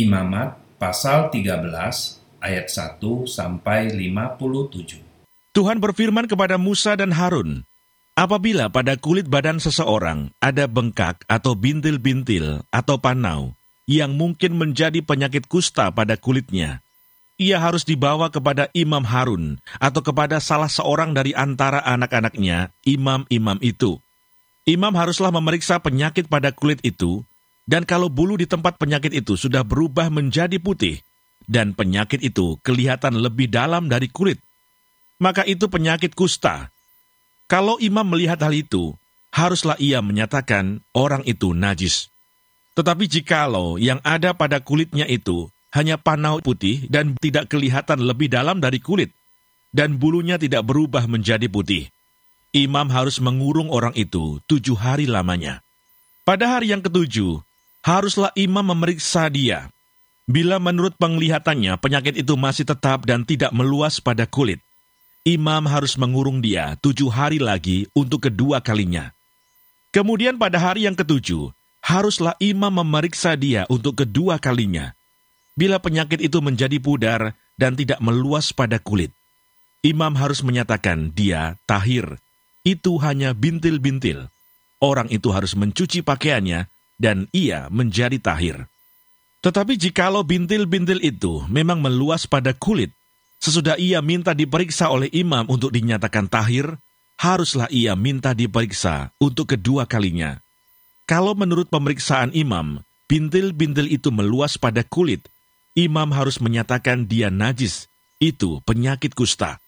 Imamat pasal 13 ayat 1 sampai 57. Tuhan berfirman kepada Musa dan Harun, Apabila pada kulit badan seseorang ada bengkak atau bintil-bintil atau panau yang mungkin menjadi penyakit kusta pada kulitnya, ia harus dibawa kepada Imam Harun atau kepada salah seorang dari antara anak-anaknya, imam-imam itu. Imam haruslah memeriksa penyakit pada kulit itu, dan kalau bulu di tempat penyakit itu sudah berubah menjadi putih, dan penyakit itu kelihatan lebih dalam dari kulit, maka itu penyakit kusta. Kalau imam melihat hal itu, haruslah ia menyatakan orang itu najis. Tetapi jikalau yang ada pada kulitnya itu hanya panau putih dan tidak kelihatan lebih dalam dari kulit, dan bulunya tidak berubah menjadi putih. Imam harus mengurung orang itu tujuh hari lamanya. Pada hari yang ketujuh, haruslah imam memeriksa dia. Bila menurut penglihatannya penyakit itu masih tetap dan tidak meluas pada kulit, imam harus mengurung dia tujuh hari lagi untuk kedua kalinya. Kemudian pada hari yang ketujuh, haruslah imam memeriksa dia untuk kedua kalinya bila penyakit itu menjadi pudar dan tidak meluas pada kulit. Imam harus menyatakan dia tahir. Itu hanya bintil-bintil. Orang itu harus mencuci pakaiannya dan ia menjadi tahir. Tetapi jikalau bintil-bintil itu memang meluas pada kulit, sesudah ia minta diperiksa oleh imam untuk dinyatakan tahir, haruslah ia minta diperiksa untuk kedua kalinya. Kalau menurut pemeriksaan imam, bintil-bintil itu meluas pada kulit imam harus menyatakan dia najis, itu penyakit kusta.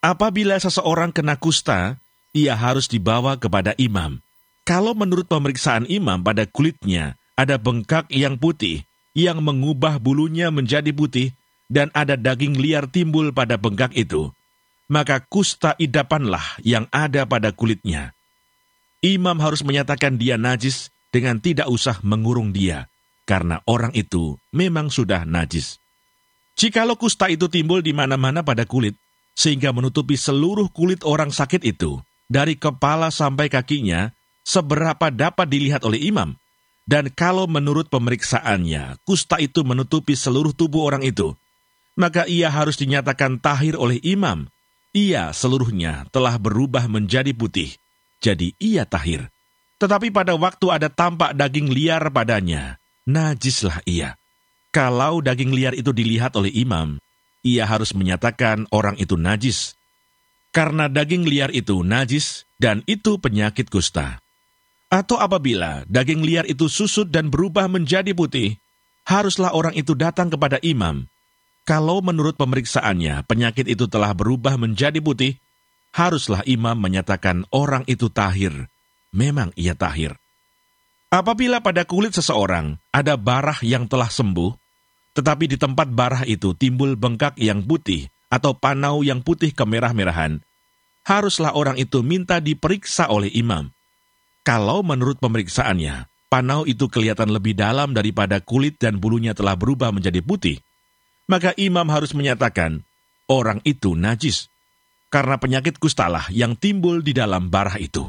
Apabila seseorang kena kusta, ia harus dibawa kepada imam. Kalau menurut pemeriksaan imam pada kulitnya ada bengkak yang putih, yang mengubah bulunya menjadi putih, dan ada daging liar timbul pada bengkak itu, maka kusta idapanlah yang ada pada kulitnya. Imam harus menyatakan dia najis dengan tidak usah mengurung dia karena orang itu memang sudah najis. Jikalau kusta itu timbul di mana-mana pada kulit, sehingga menutupi seluruh kulit orang sakit itu, dari kepala sampai kakinya, seberapa dapat dilihat oleh imam. Dan kalau menurut pemeriksaannya, kusta itu menutupi seluruh tubuh orang itu, maka ia harus dinyatakan tahir oleh imam. Ia seluruhnya telah berubah menjadi putih, jadi ia tahir. Tetapi pada waktu ada tampak daging liar padanya, najislah ia. Kalau daging liar itu dilihat oleh imam, ia harus menyatakan orang itu najis. Karena daging liar itu najis dan itu penyakit kusta. Atau apabila daging liar itu susut dan berubah menjadi putih, haruslah orang itu datang kepada imam. Kalau menurut pemeriksaannya penyakit itu telah berubah menjadi putih, haruslah imam menyatakan orang itu tahir. Memang ia tahir. Apabila pada kulit seseorang ada barah yang telah sembuh, tetapi di tempat barah itu timbul bengkak yang putih atau panau yang putih kemerah-merahan, haruslah orang itu minta diperiksa oleh imam. Kalau menurut pemeriksaannya, panau itu kelihatan lebih dalam daripada kulit dan bulunya telah berubah menjadi putih, maka imam harus menyatakan orang itu najis, karena penyakit kustalah yang timbul di dalam barah itu.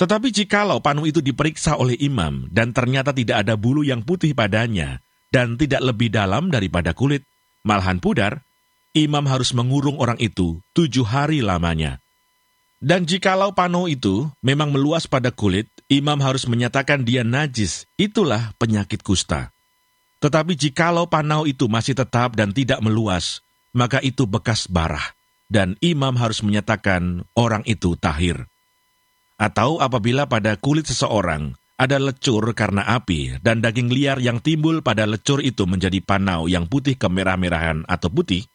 Tetapi jikalau panu itu diperiksa oleh imam dan ternyata tidak ada bulu yang putih padanya dan tidak lebih dalam daripada kulit, malahan pudar, imam harus mengurung orang itu tujuh hari lamanya. Dan jikalau panu itu memang meluas pada kulit, imam harus menyatakan dia najis, itulah penyakit kusta. Tetapi jikalau panau itu masih tetap dan tidak meluas, maka itu bekas barah, dan imam harus menyatakan orang itu tahir. Atau apabila pada kulit seseorang ada lecur karena api dan daging liar yang timbul pada lecur itu menjadi panau yang putih kemerah-merahan atau putih,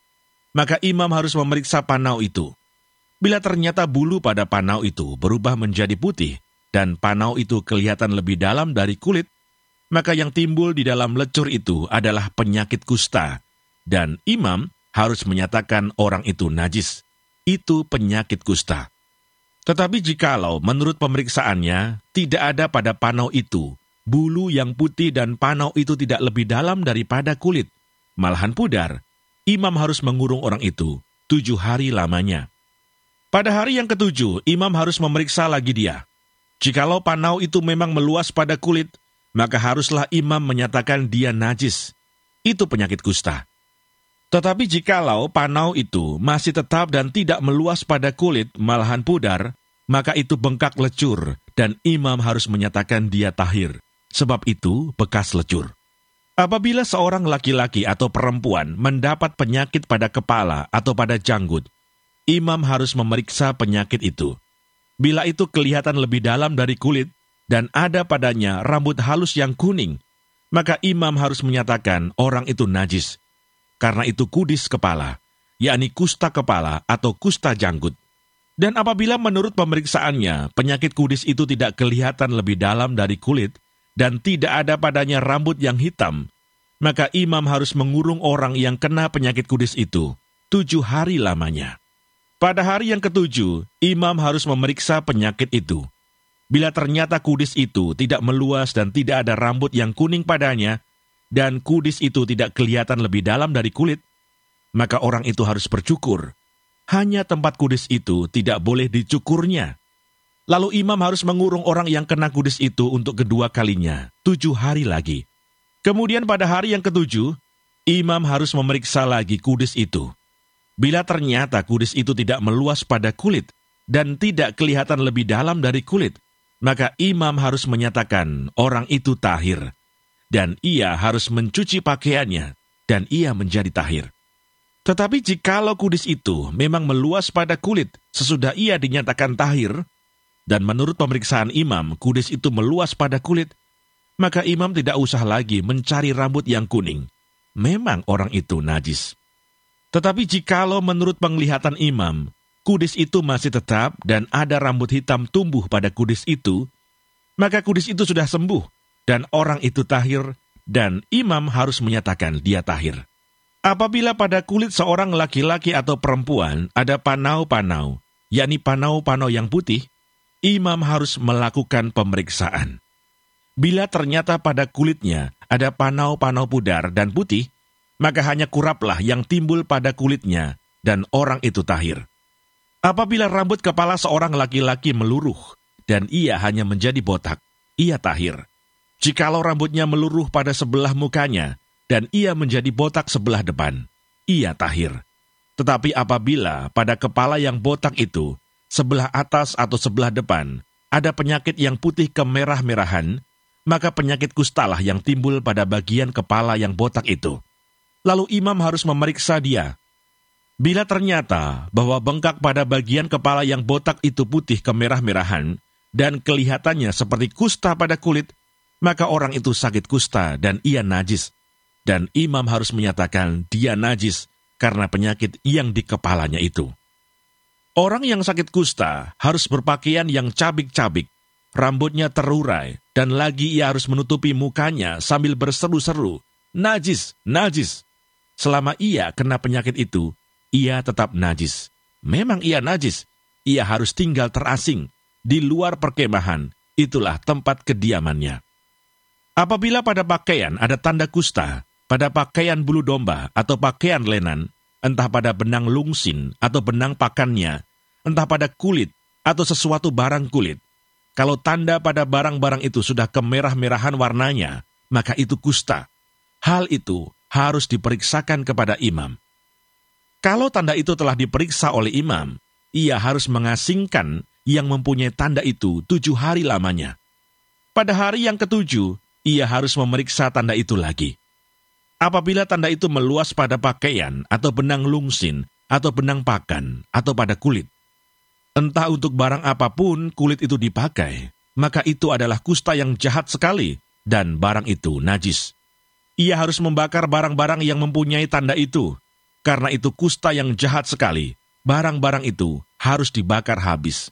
maka imam harus memeriksa panau itu. Bila ternyata bulu pada panau itu berubah menjadi putih dan panau itu kelihatan lebih dalam dari kulit, maka yang timbul di dalam lecur itu adalah penyakit kusta, dan imam harus menyatakan orang itu najis. Itu penyakit kusta. Tetapi jikalau menurut pemeriksaannya tidak ada pada panau itu, bulu yang putih dan panau itu tidak lebih dalam daripada kulit, malahan pudar, imam harus mengurung orang itu tujuh hari lamanya. Pada hari yang ketujuh, imam harus memeriksa lagi dia. Jikalau panau itu memang meluas pada kulit, maka haruslah imam menyatakan dia najis. Itu penyakit kusta. Tetapi jikalau panau itu masih tetap dan tidak meluas pada kulit, malahan pudar, maka itu bengkak lecur, dan imam harus menyatakan dia tahir. Sebab itu bekas lecur. Apabila seorang laki-laki atau perempuan mendapat penyakit pada kepala atau pada janggut, imam harus memeriksa penyakit itu. Bila itu kelihatan lebih dalam dari kulit dan ada padanya rambut halus yang kuning, maka imam harus menyatakan orang itu najis. Karena itu kudis kepala, yakni kusta kepala atau kusta janggut. Dan apabila menurut pemeriksaannya penyakit kudis itu tidak kelihatan lebih dalam dari kulit, dan tidak ada padanya rambut yang hitam, maka imam harus mengurung orang yang kena penyakit kudis itu tujuh hari lamanya. Pada hari yang ketujuh, imam harus memeriksa penyakit itu. Bila ternyata kudis itu tidak meluas dan tidak ada rambut yang kuning padanya, dan kudis itu tidak kelihatan lebih dalam dari kulit, maka orang itu harus bercukur. Hanya tempat kudis itu tidak boleh dicukurnya. Lalu imam harus mengurung orang yang kena kudis itu untuk kedua kalinya, tujuh hari lagi. Kemudian pada hari yang ketujuh, imam harus memeriksa lagi kudis itu. Bila ternyata kudis itu tidak meluas pada kulit dan tidak kelihatan lebih dalam dari kulit, maka imam harus menyatakan orang itu tahir, dan ia harus mencuci pakaiannya, dan ia menjadi tahir. Tetapi jikalau kudis itu memang meluas pada kulit sesudah ia dinyatakan tahir, dan menurut pemeriksaan imam, kudis itu meluas pada kulit, maka imam tidak usah lagi mencari rambut yang kuning. Memang orang itu najis. Tetapi jikalau menurut penglihatan imam, kudis itu masih tetap dan ada rambut hitam tumbuh pada kudis itu, maka kudis itu sudah sembuh dan orang itu tahir dan imam harus menyatakan dia tahir. Apabila pada kulit seorang laki-laki atau perempuan ada panau-panau, yakni panau-panau yang putih, imam harus melakukan pemeriksaan. Bila ternyata pada kulitnya ada panau-panau pudar dan putih, maka hanya kuraplah yang timbul pada kulitnya, dan orang itu tahir. Apabila rambut kepala seorang laki-laki meluruh, dan ia hanya menjadi botak, ia tahir. Jikalau rambutnya meluruh pada sebelah mukanya, dan ia menjadi botak sebelah depan, ia tahir. Tetapi apabila pada kepala yang botak itu sebelah atas atau sebelah depan ada penyakit yang putih kemerah-merahan, maka penyakit kustalah yang timbul pada bagian kepala yang botak itu. Lalu imam harus memeriksa dia. Bila ternyata bahwa bengkak pada bagian kepala yang botak itu putih kemerah-merahan dan kelihatannya seperti kusta pada kulit, maka orang itu sakit kusta dan ia najis. Dan imam harus menyatakan dia najis karena penyakit yang di kepalanya itu. Orang yang sakit kusta harus berpakaian yang cabik-cabik, rambutnya terurai, dan lagi ia harus menutupi mukanya sambil berseru-seru, najis, najis. Selama ia kena penyakit itu, ia tetap najis. Memang ia najis, ia harus tinggal terasing, di luar perkemahan, itulah tempat kediamannya. Apabila pada pakaian ada tanda kusta, pada pakaian bulu domba atau pakaian lenan, entah pada benang lungsin atau benang pakannya, entah pada kulit atau sesuatu barang kulit. Kalau tanda pada barang-barang itu sudah kemerah-merahan warnanya, maka itu kusta. Hal itu harus diperiksakan kepada imam. Kalau tanda itu telah diperiksa oleh imam, ia harus mengasingkan yang mempunyai tanda itu tujuh hari lamanya. Pada hari yang ketujuh, ia harus memeriksa tanda itu lagi. Apabila tanda itu meluas pada pakaian atau benang lungsin atau benang pakan atau pada kulit, entah untuk barang apa pun kulit itu dipakai, maka itu adalah kusta yang jahat sekali dan barang itu najis. Ia harus membakar barang-barang yang mempunyai tanda itu, karena itu kusta yang jahat sekali. Barang-barang itu harus dibakar habis.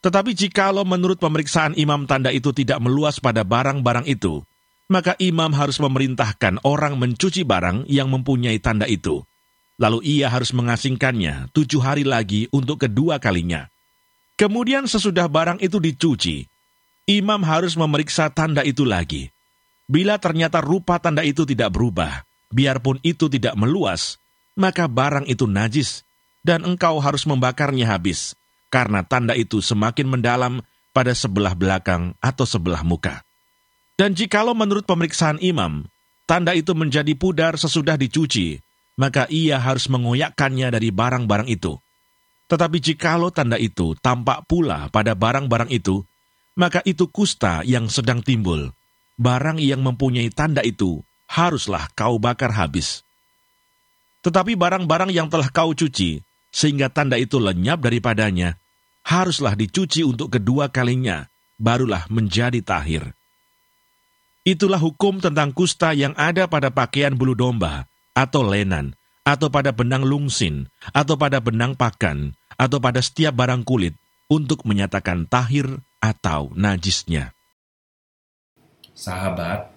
Tetapi jikalau menurut pemeriksaan imam tanda itu tidak meluas pada barang-barang itu, maka imam harus memerintahkan orang mencuci barang yang mempunyai tanda itu. Lalu ia harus mengasingkannya tujuh hari lagi untuk kedua kalinya. Kemudian sesudah barang itu dicuci, imam harus memeriksa tanda itu lagi. Bila ternyata rupa tanda itu tidak berubah, biarpun itu tidak meluas, maka barang itu najis, dan engkau harus membakarnya habis, karena tanda itu semakin mendalam pada sebelah belakang atau sebelah muka. Dan jikalau menurut pemeriksaan imam, tanda itu menjadi pudar sesudah dicuci, maka ia harus mengoyakkannya dari barang-barang itu. Tetapi jikalau tanda itu tampak pula pada barang-barang itu, maka itu kusta yang sedang timbul. Barang yang mempunyai tanda itu haruslah kau bakar habis. Tetapi barang-barang yang telah kau cuci, sehingga tanda itu lenyap daripadanya, haruslah dicuci untuk kedua kalinya, barulah menjadi tahir. Itulah hukum tentang kusta yang ada pada pakaian bulu domba, atau lenan, atau pada benang lungsin, atau pada benang pakan, atau pada setiap barang kulit, untuk menyatakan tahir atau najisnya. Sahabat,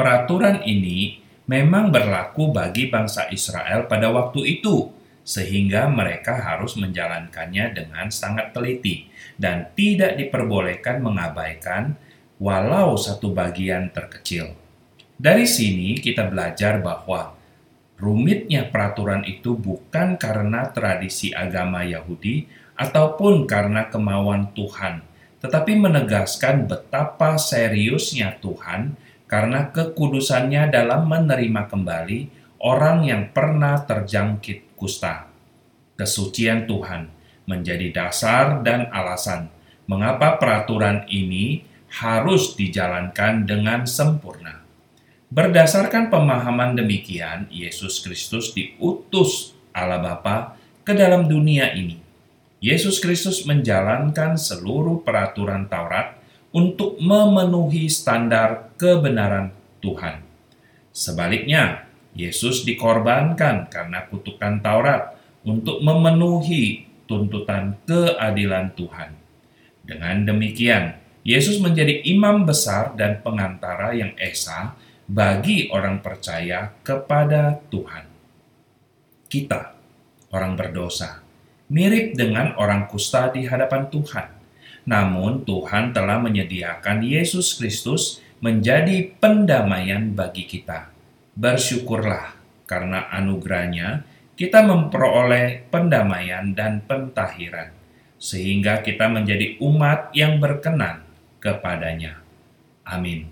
peraturan ini memang berlaku bagi bangsa Israel pada waktu itu, sehingga mereka harus menjalankannya dengan sangat teliti dan tidak diperbolehkan mengabaikan walau satu bagian terkecil. Dari sini kita belajar bahwa rumitnya peraturan itu bukan karena tradisi agama Yahudi ataupun karena kemauan Tuhan, tetapi menegaskan betapa seriusnya Tuhan karena kekudusannya dalam menerima kembali orang yang pernah terjangkit kusta. Kesucian Tuhan menjadi dasar dan alasan mengapa peraturan ini harus dijalankan dengan sempurna. Berdasarkan pemahaman demikian, Yesus Kristus diutus Allah Bapa ke dalam dunia ini. Yesus Kristus menjalankan seluruh peraturan Taurat untuk memenuhi standar kebenaran Tuhan. Sebaliknya, Yesus dikorbankan karena kutukan Taurat untuk memenuhi tuntutan keadilan Tuhan. Dengan demikian, Yesus menjadi imam besar dan pengantara yang esa bagi orang percaya kepada Tuhan. Kita, orang berdosa, mirip dengan orang kusta di hadapan Tuhan. Namun Tuhan telah menyediakan Yesus Kristus menjadi pendamaian bagi kita. Bersyukurlah karena anugerahnya kita memperoleh pendamaian dan pentahiran, sehingga kita menjadi umat yang berkenan kepadanya. Amin.